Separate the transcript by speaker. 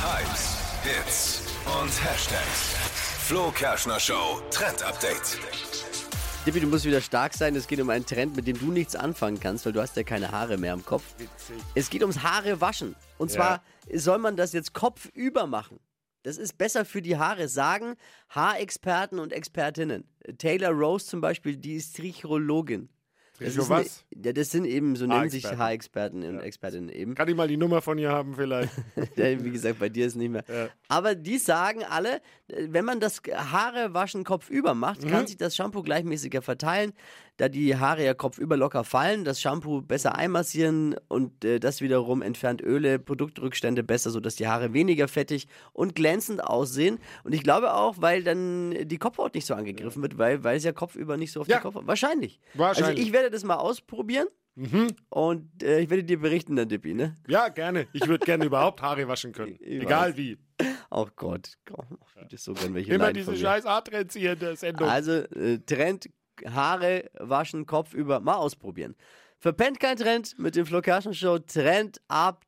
Speaker 1: Hypes, Hits und Hashtags. Flo Kerschner Show Trend Update.
Speaker 2: Dippi, du musst wieder stark sein. Es geht um einen Trend, mit dem du nichts anfangen kannst, weil du hast ja keine Haare mehr am Kopf. Es geht ums Haare waschen. Und zwar soll man das jetzt kopfüber machen. Das ist besser für die Haare, sagen Haarexperten und Expertinnen. Taylor Rose zum Beispiel, die ist Trichologin. Eine,
Speaker 3: was?
Speaker 2: ja, das sind eben, so nennen sich
Speaker 3: Haarexperten.
Speaker 2: Und Expertinnen eben.
Speaker 3: Kann ich mal die Nummer von ihr haben vielleicht?
Speaker 2: Ja, Wie gesagt, bei dir ist nicht mehr.
Speaker 3: Ja.
Speaker 2: Aber die sagen alle, wenn man das Haare waschen kopfüber macht,
Speaker 3: Mhm.
Speaker 2: kann sich das Shampoo gleichmäßiger verteilen, da die Haare ja kopfüber locker fallen, das Shampoo besser einmassieren und äh, das wiederum entfernt Öle, Produktrückstände besser, sodass die Haare weniger fettig und glänzend aussehen. Und ich glaube auch, weil dann die Kopfhaut nicht so angegriffen wird, weil, weil es ja kopfüber nicht so auf
Speaker 3: Ja.
Speaker 2: die Kopfhaut. Wahrscheinlich.
Speaker 3: Wahrscheinlich.
Speaker 2: Also ich werde das mal ausprobieren. Und äh, ich werde dir berichten dann, Dippi, ne?
Speaker 3: Ja, gerne. Ich würde gerne überhaupt Haare waschen können.
Speaker 2: Ich
Speaker 3: Egal
Speaker 2: weiß.
Speaker 3: wie.
Speaker 2: Oh Gott. Oh, ich würde so gerne welche
Speaker 3: Immer diese scheiß Haartrends hier in der Sendung.
Speaker 2: Also äh, Trend, Haare waschen, Kopf über, mal ausprobieren. Verpennt kein Trend mit dem Flo Show Trend Update.